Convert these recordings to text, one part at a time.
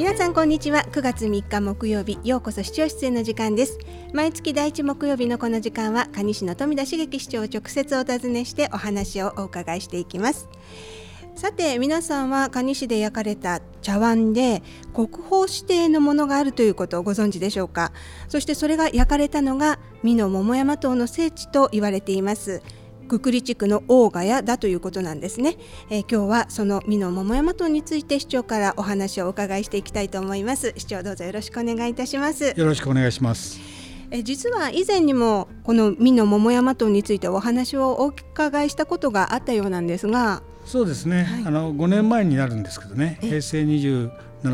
皆さんこんにちは。9月3日木曜日ようこそ視聴室への時間です。毎月第一木曜日のこの時間は蟹市の富田茂樹市長を直接お尋ねしてお話をお伺いしていきます。さて皆さんは蟹市で焼かれた茶碗で国宝指定のものがあるということをご存知でしょうか？そしてそれが焼かれたのが美濃桃山島の聖地と言われています。くくり地区の大ヶ谷だということなんですね、えー、今日はその美濃桃山島について市長からお話をお伺いしていきたいと思います。市長どうぞよろしくお願いいたします。よろしくお願いします。え実は以前にもこの美濃桃山島についてお話をお伺いしたことがあったようなんですが。そうですね、はい、あの5年前になるんですけどね。平成27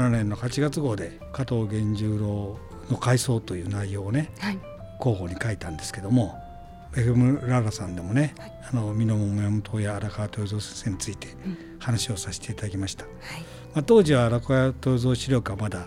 年の8月号で加藤源十郎の改装という内容をね、はい、広報に書いたんですけども FM ララさんでもね、はい、あの美濃桃山島や荒川豊蔵先生について話をさせていただきました、うんはい、まあ、当時は荒川豊蔵資料館はまだ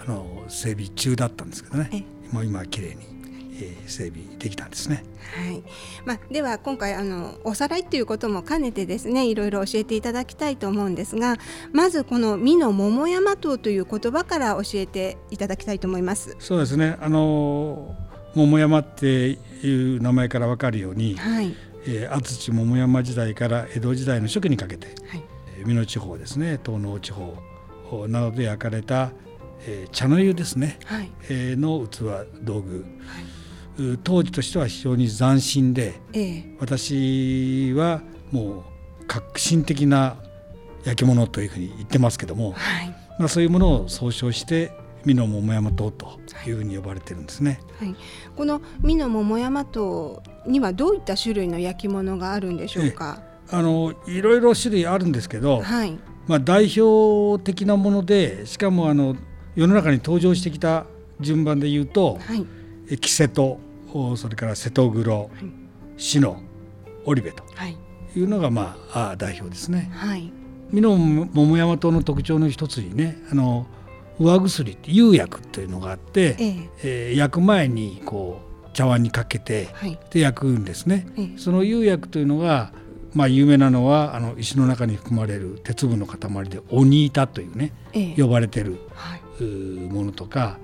あの整備中だったんですけどね。もう今はきれいにえー、整備できたんですね。はい。まあ、では今回あのおさらいということも兼ねてですねいろいろ教えていただきたいと思うんですがまずこの美濃桃山島という言葉から教えていただきたいと思います。そうですね。あの桃山っていう名前から分かるように、はい。えー、安土桃山時代から江戸時代の初期にかけて、はい、美濃地方ですね東濃地方などで焼かれた、えー、茶の湯ですね、はい。えー、の器道具、はい、当時としては非常に斬新で、えー、私はもう革新的な焼き物というふうに言ってますけども、はい。まあ、そういうものを総称して美濃桃山島というふうに呼ばれてるんですね。はい、この美濃桃山島にはどういった種類の焼き物があるんでしょうか？あのいろいろ種類あるんですけど、はい、まあ代表的なものでしかもあの世の中に登場してきた順番で言うと、はい、キセとそれから瀬戸黒、はい、シノ織部とい。うのがまあ代表ですね。はい、美濃桃山島の特徴の一つにねあの上薬って釉薬というのがあって、ええ。えー、焼く前にこう茶碗にかけて、はい、で焼くんですね、ええ、その釉薬というのが、まあ、有名なのはあの石の中に含まれる鉄分の塊で鬼板というね、ええ、呼ばれてる、はい、ものとか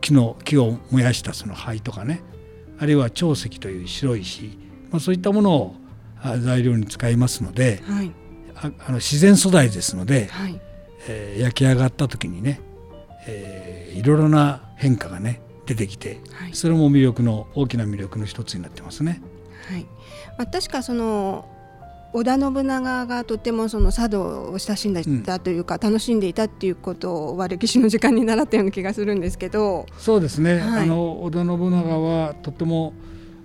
木の木を燃やしたその灰とかね。あるいは長石という白い石、まあ、そういったものを材料に使いますので、はい、ああの自然素材ですので、はい、えー、焼き上がった時にねえー、いろいろな変化がね出てきて、はい、それも魅力の大きな魅力の一つになってますね。はい。まあ、確かその織田信長がとてもその茶道を親しんでいたというか、うん、楽しんでいたっていうことは歴史の時間に習ったような気がするんですけど。そうですね、はい、あの織田信長はとても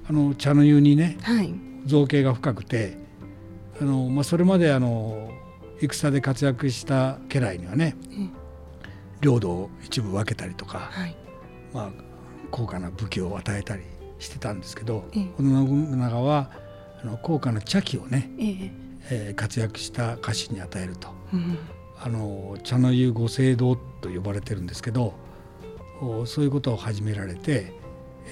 あの茶の湯にね、はい、造形が深くてあの、まあ、それまであの戦で活躍した家来にはね、うん領土を一部分けたりとか、はい、まあ、高価な武器を与えたりしてたんですけど、ええ、信長はあの高価な茶器をね、ええ。ー、活躍した家臣に与えると、うん、あの茶の湯御聖堂と呼ばれてるんですけどそういうことを始められて、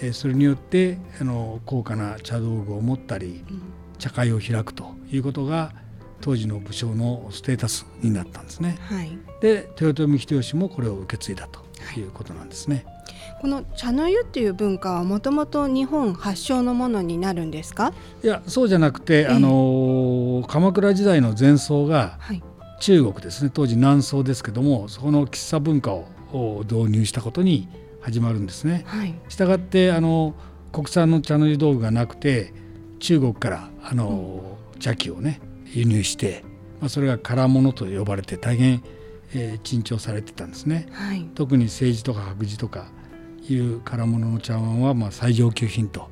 えー、それによってあの高価な茶道具を持ったり、うん、茶会を開くということが当時の武将のステータスになったんですね。はい、で豊臣秀吉もこれを受け継いだとい。うことなんですね。この茶の湯っていう文化はもともと日本発祥のものになるんですか？いやそうじゃなくて、えー、あの鎌倉時代の前奏が中国ですね。当時南宋ですけどもそこの喫茶文化を導入したことに始まるんですね。はい、したがってあの国産の茶の湯道具がなくて中国からあの、うん、茶器をね輸入して、まあ、それが唐物と呼ばれて大変、えー、珍重されてたんですね、はい、特に政治とか白磁とかいう唐物の茶碗はまあ最上級品と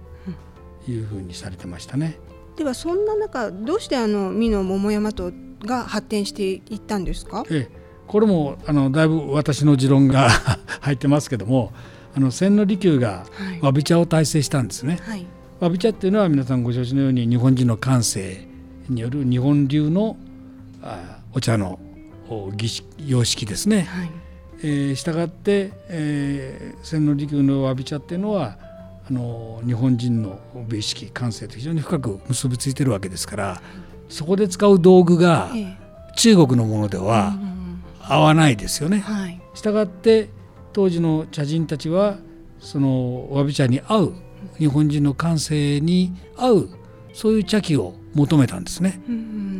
いうふうにされてましたね。ではそんな中どうしてあの美濃桃山島が発展していったんですか、ええ、これもあのだいぶ私の持論が 入ってますけどもあの千利休がわび茶を大成したんですね。はい、茶っていうのは皆さんご承知のように日本人の感性による日本流のあお茶の儀式様式ですね。はいえー、したがって、えー、千利休のわび茶っていうのはあの日本人の美意識感性と非常に深く結びついてるわけですから、はい、そこで使う道具が中国のものでは合わないですよね。はい、したがって当時の茶人たちはそのわび茶に合う日本人の感性に合うそういう茶器を求めたんですね。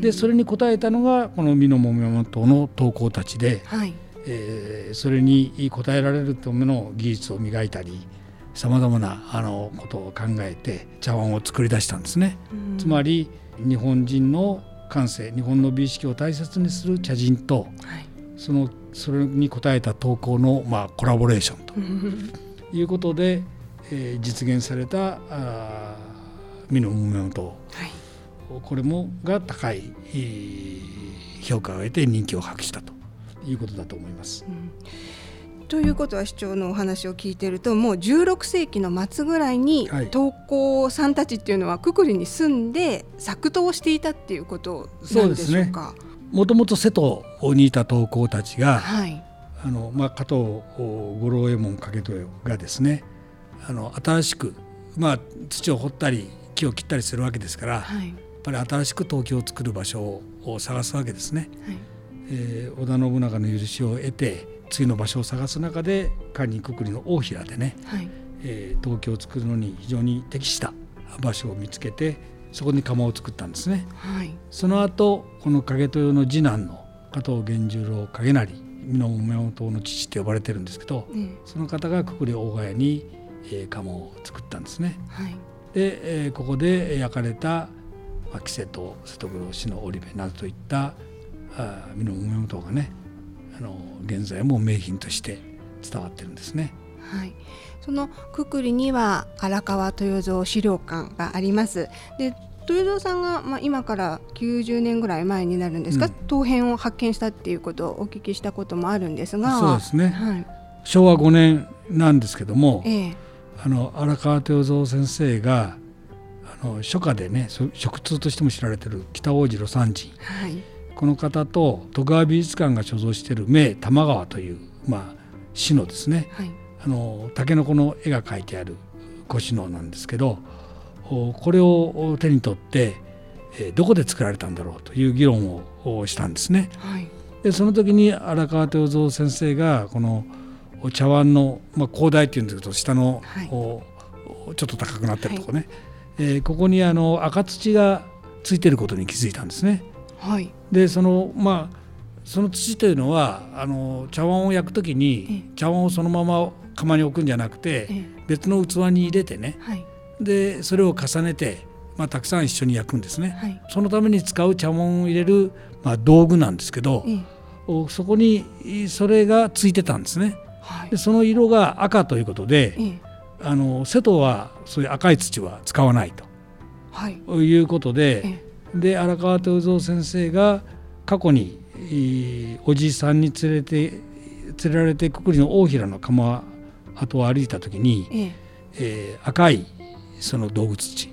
でそれに応えたのがこの美濃桃山島の陶工たちで、はい、えー、それに応えられるための技術を磨いたりさまざまなあのことを考えて茶碗を作り出したんですね。つまり日本人の感性日本の美意識を大切にする茶人と、はい、そのそれに応えた投稿の、まあ、コラボレーションと。いうことで、えー、実現されたあ美濃ムーメント、はい、これもが高い評価を得て人気を博したということだと思います。うん。ということは市長のお話を聞いてるともう16世紀の末ぐらいに陶工さんたちっていうのはくくりに住んで作陶をしていたっていうことなんでしょうか？もともと瀬戸にいた陶工たちが、はい、あのまあ、加藤五郎右衛門掛豊がですねあの新しく、まあ、土を掘ったり木を切ったりするわけですから、はい、ぱり新しく陶器を作る場所を探すわけですね。はい、えー、織田信長の許しを得て次の場所を探す中で堪忍くくりの大平でね、はい、えー、東京を作るのに非常に適した場所を見つけてそこに窯を作ったんですね。はい、その後この景豊の次男の加藤源十郎景成美濃桃山島の父って呼ばれてるんですけど、うん、その方がくくり大ヶ谷に、えー、窯を作ったんですね。はい、で、えー、ここで焼かれた木瀬と瀬戸黒氏の織部などといった美濃桃山島がねあの現在も名品として伝わってるんですね。はい、そのくくりには荒川豊蔵資料館があります。で豊蔵さんが、まあ、今から90年ぐらい前になるんですか、うん、陶片を発見したっていうことをお聞きしたこともあるんですが。そうですね、はい、昭和5年なんですけども、ええ、あの荒川豊蔵先生があの初夏でね食通としても知られてる北大路魯山人、はい。この方と徳川美術館が所蔵している名玉川という、まあ、詩のですね、はい、あのタケノコの絵が描いてある古詩能なんですけどこれを手に取ってどこで作られたんだろうという議論をしたんですね。はい、でその時に荒川豊蔵先生がこの茶碗の、まあ、広大っていうんですけど下の、はい、ちょっと高くなってるとこね、はい、えー、ここにあの赤土がついてることに気づいたんですね。はい、でそのまあその土というのはあの茶碗を焼くときに茶碗をそのまま釜に置くんじゃなくて別の器に入れてね、はい、でそれを重ねて、まあ、たくさん一緒に焼くんですね、はい、そのために使う茶碗を入れる、まあ、道具なんですけど、そこにそれがついてたんですね。はい、でその色が赤ということで、あの瀬戸はそういう赤い土は使わないと、はい、いうことで、で荒川豊蔵先生が過去におじいさんに連れて連れられてくくりの大平の窯跡を歩いた時に、ええ。えー、赤いその道具土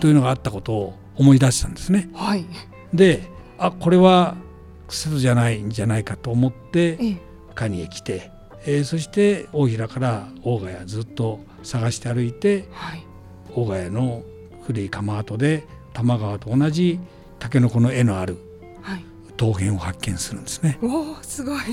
というのがあったことを思い出したんですね。はい、であこれは瀬戸じゃないんじゃないかと思って蟹へ来て、えー、そして大平から大ヶ谷ずっと探して歩いて、はい、大ヶ谷の古い窯跡で玉川と同じタケノコの絵のある陶片を発見するんですね。おすごい、はい、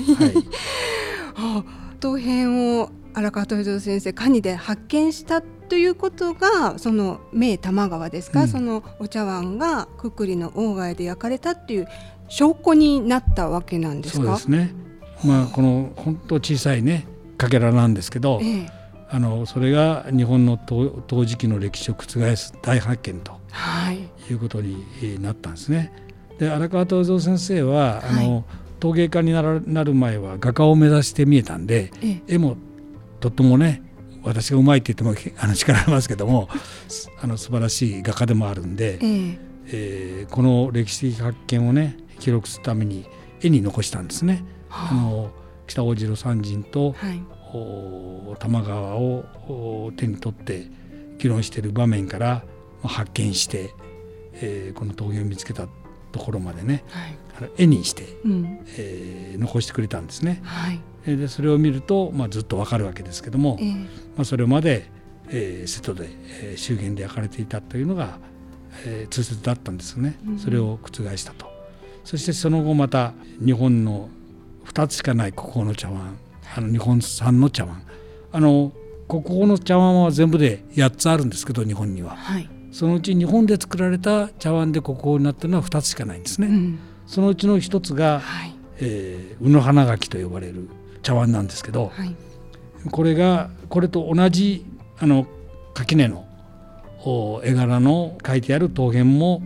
陶片を荒川豊蔵先生カニで発見したということがその名玉川ですか、うん、そのお茶碗がくくりの大貝で焼かれたっていう証拠になったわけなんですか？そうですね。まあこの本当小さいねかけらなんですけど、ええ、あのそれが日本の陶磁器の歴史を覆す大発見とはい、いうことになったんですね。で荒川藤蔵先生は、あの陶芸家にならなる前は画家を目指して見えたんで絵もとってもね私がうまいって言ってもあの力ありますけども あの素晴らしい画家でもあるんで、ええ。えー、この歴史的発見をね記録するために絵に残したんですね。はあ、あの北大路魯山人と、はい、玉川を手に取って議論している場面から発見して、えー、この陶芸を見つけたところまでね、はい、絵にして、うん、えー、残してくれたんですね。はい、でそれを見ると、まあ、ずっとわかるわけですけども、えー、まあ、それまで、えー、瀬戸で、えー、修験で焼かれていたというのが、えー、通説だったんですよね、うん、それを覆したと。そしてその後また日本の2つしかない国宝の茶碗。あの日本産の茶碗。あの国宝の茶碗は全部で8つあるんですけど日本には、はい、そのうち日本で作られた茶碗で国宝になってるのは2つしかないんですね、うん、そのうちの1つが、はい。えー、鵜の花垣と呼ばれる茶碗なんですけど、はい、これがこれと同じあの垣根の絵柄の書いてある陶片も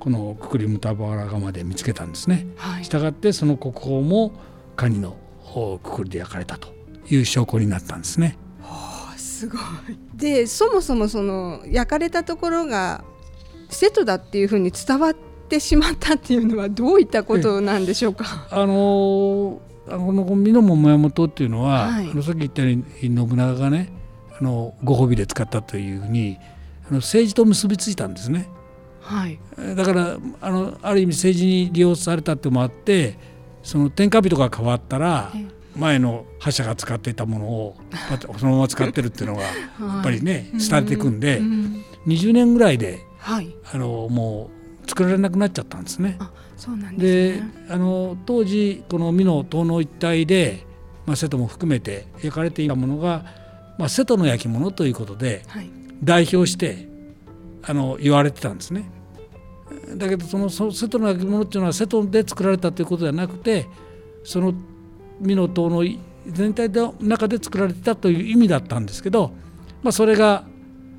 このくくりむたばら窯で見つけたんですね。はい、したがってその国宝もカニのくくりで焼かれたという証拠になったんですね。はあ、すごいでそもそもその焼かれたところが瀬戸だっていうふうに伝わってしまったっていうのはどういったことなんでしょうか？あのあの美濃桃山桃っていうのは、はい、あのさっき言ったように信長がねあのご褒美で使ったというふうにあの政治と結びついたんですね。はい、だからあのある意味政治に利用されたってもあってその天下人が変わったら前の覇者が使っていたものをそのまま使ってるっていうのが やっぱりね廃れていくんで20年ぐらいであのもう作られなくなっちゃったんですね。そうなんで、ね、あの当時この美濃東濃一帯で、まあ、瀬戸も含めて焼かれていたものが、まあ、瀬戸の焼き物ということで、代表してあの言われてたんですね。だけどその瀬戸の焼き物っていうのは瀬戸で作られたということではなくてその美濃島の全体の中で作られてたという意味だったんですけど、まあ、それが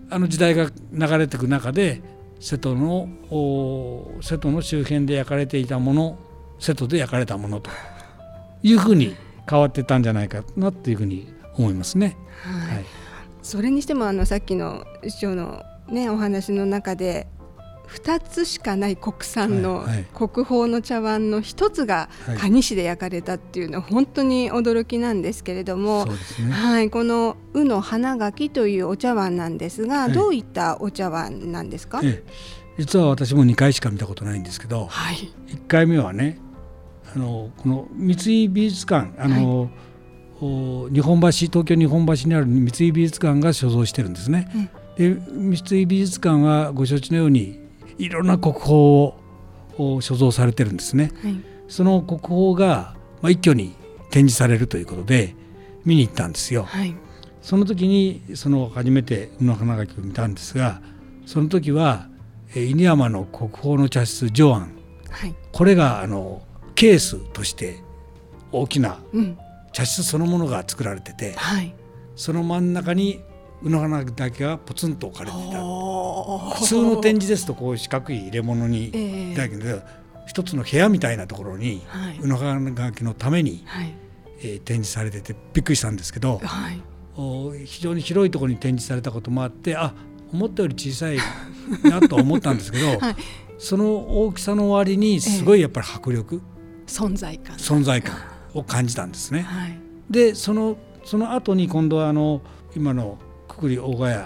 あの時代が流れていく中で瀬戸の瀬戸の周辺で焼かれていたもの瀬戸で焼かれたものというふうに変わってたんじゃないかなっていうふうに思いますね。はい、はい、それにしてもあのさっきの市長の、ね、お話の中で2つしかない国産の国宝の茶碗の1つが蟹市で焼かれたっていうのは本当に驚きなんですけれども、ね、はい、この「うの花垣」というお茶碗なんですが、はい、どういったお茶碗なんですか、ええ、実は私も2回しか見たことないんですけど、はい、1回目はねあのこの三井美術館あの、はい。日本橋東京日本橋にある三井美術館が所蔵してるんですね。うん、で三井美術館はご承知のようにいろんな国宝を所蔵されてるんですね。はい、その国宝が、まあ、一挙に展示されるということで見に行ったんですよ。はい、その時にその初めて宇野花垣を見たんですがその時は犬山の国宝の茶室上安、はい、これがあのケースとして大きな茶室そのものが作られてて、はい、その真ん中に宇野花だけがポツンと置かれていた。普通の展示ですとこう四角い入れ物に、えー、だけど一つの部屋みたいなところに、はい、宇野花垣のために、はい、えー、展示されててびっくりしたんですけど、はい、お非常に広いところに展示されたこともあってあ思ったより小さいなと思ったんですけど、はい、その大きさの割にすごいやっぱり迫力、えー、存在感。存在感を感じたんですね。はい、でそのその後に今度はあの今のくくり大ヶ谷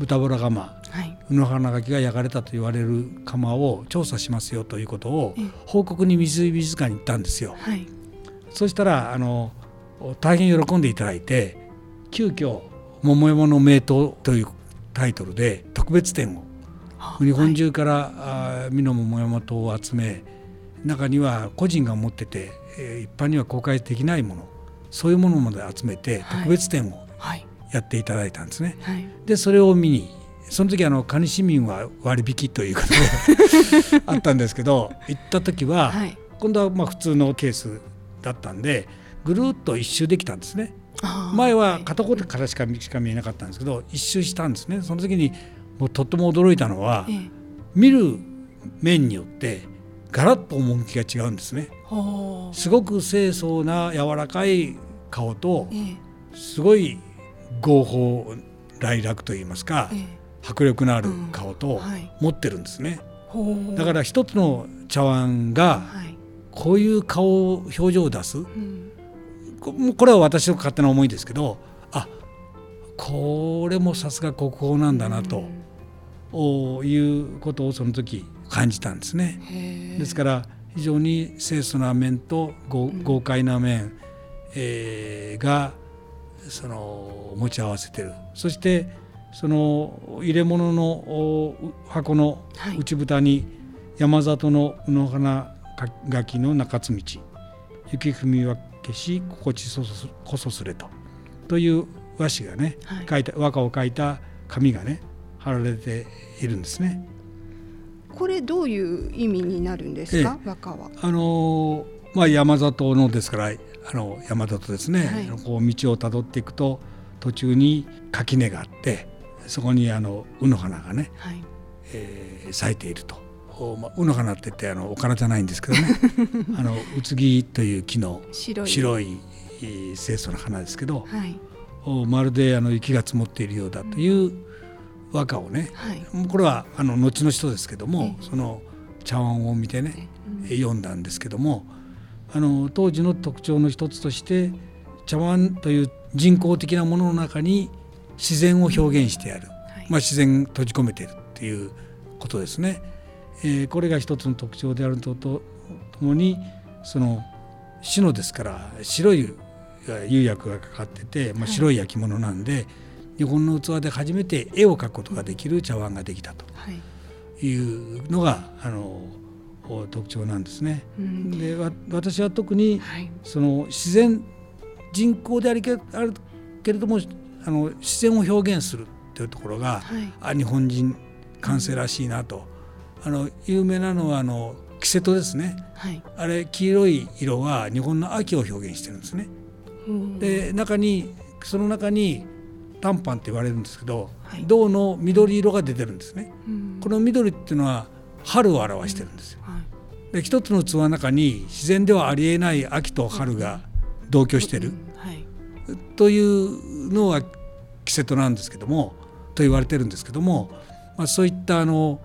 豚ボラ窯、はい、宇野花垣が焼かれたと言われる窯を調査しますよということを報告に水井美術館に行ったんですよ。はい、そしたらあの大変喜んでいただいて急遽桃山の名刀というタイトルで特別展を日本中から、はい、美濃桃山刀を集め中には個人が持ってて、えー、一般には公開できないものそういうものまで集めて特別展をやっていただいたんですね。はい、でそれを見にその時あの蟹市民は割引ということで あったんですけど行った時は、はい、今度はまあ普通のケースだったんでぐるっと一周できたんですね。前は片方からしかしか見えなかったんですけど一周したんですね。その時にもうとっても驚いたのは、ええ、見る面によってガラッと趣が違うんですね。すごく清楚な柔らかい顔と、え、すごい合法来楽といいますか、ええ、迫力のある顔と持ってるんですね、う。んはい、だから一つの茶碗がこういう顔表情を出す、うん、これは私の勝手な思いですけどあこれもさすが国宝なんだなと、うん、いうことをその時感じたんですね。ですから非常に清楚な面と豪快な面、えー、がその持ち合わせてる。そしてその入れ物の箱の内蓋に山里の野花垣の中津道雪踏みは消し心地こそすれとという和紙がね、はい、書いた和歌を書いた紙がね貼られているんですね。これどういう意味になるんですか、和歌は。あのまあ山里のですからあの山里ですね、はい、こう道をたどっていくと途中に垣根があってそこにあの鵜の花がね、はい、えー、咲いていると。まあ、鵜の花って言ってあのお花じゃないんですけどね。あのうつぎという木の白い。清楚な花ですけど、はい、まるであの雪が積もっているようだという和歌をね、はい、これはあの後の人ですけども、その茶碗を見てね、読んだんですけどもあの当時の特徴の一つとして茶碗という人工的なものの中に自然を表現してやる、はい、まあ、自然閉じ込めているっていうことですね。えー、これが一つの特徴であるととともにその白ですから白い釉薬がかかってて、まあ、白い焼き物なんで、はい、日本の器で初めて絵を描くことができる茶碗ができたというのが、あの特徴なんですね。うん、で私は特に、その自然人工でありけあるけれどもあの自然を表現するというところが、はい、あ日本人感性らしいなと、あの有名なのはあの季節ですね、はい、あれ黄色い色は日本の秋を表現してるんですね。で中にその中に短パンって言われるんですけど、はい、銅の緑色が出てるんですね。この緑っていうのは春を表してるんですよ。はい、で一つの器の中に自然ではありえない秋と春が同居してる、はい、というのは季節なんですけどもと言われてるんですけども、まあ、そういったあの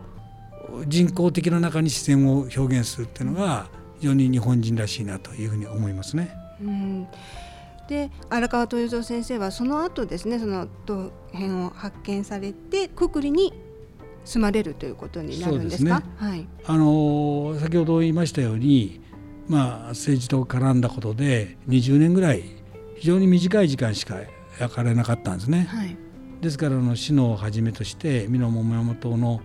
人工的な中に自然を表現するっていうのが非常に日本人らしいなというふうに思いますね。うんで荒川豊蔵先生はその後ですねその陶片を発見されてくくりに住まれるということになるんですか？すね、はい、あの先ほど言いましたように、まあ、政治と絡んだことで20年ぐらい非常に短い時間しか焼かれなかったんですね。はい、ですからの死のをはじめとして美濃桃山島の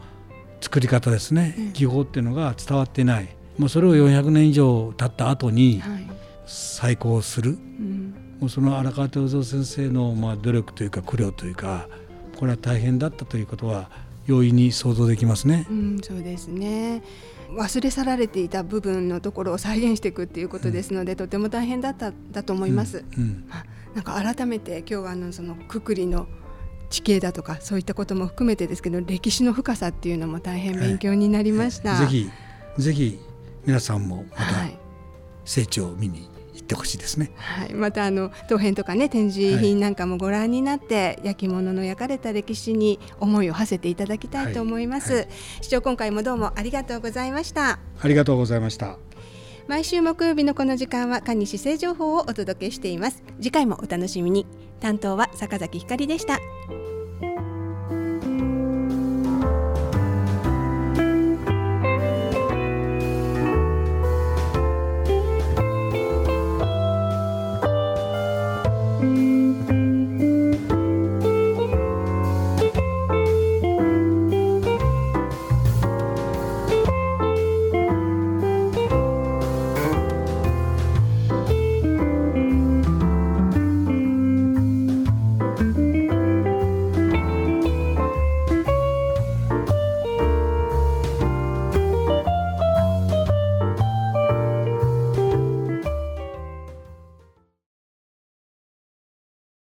作り方ですね、技法っていうのが伝わってない。もうそれを400年以上経った後に再興する、はいうん。もうその荒川豊三先生のまあ努力というか苦慮というかこれは大変だったということは容易に想像できますね。うん、そうですね忘れ去られていた部分のところを再現していくっていうことですので、うん、とても大変だっただと思います。うんうん、なんか改めて今日はあのそのくくりの地形だとかそういったことも含めてですけど歴史の深さっていうのも大変勉強になりました。はい、ぜひぜひ皆さんもまた成長を見にってほしいですね。はい、またあの陶片とかね展示品なんかもご覧になって、はい、焼き物の焼かれた歴史に思いを馳せていただきたいと思います。はいはい、市長今回もどうもありがとうございました。ありがとうございました。毎週木曜日のこの時間は蟹市政情報をお届けしています。次回もお楽しみに。担当は坂崎ひかりでした。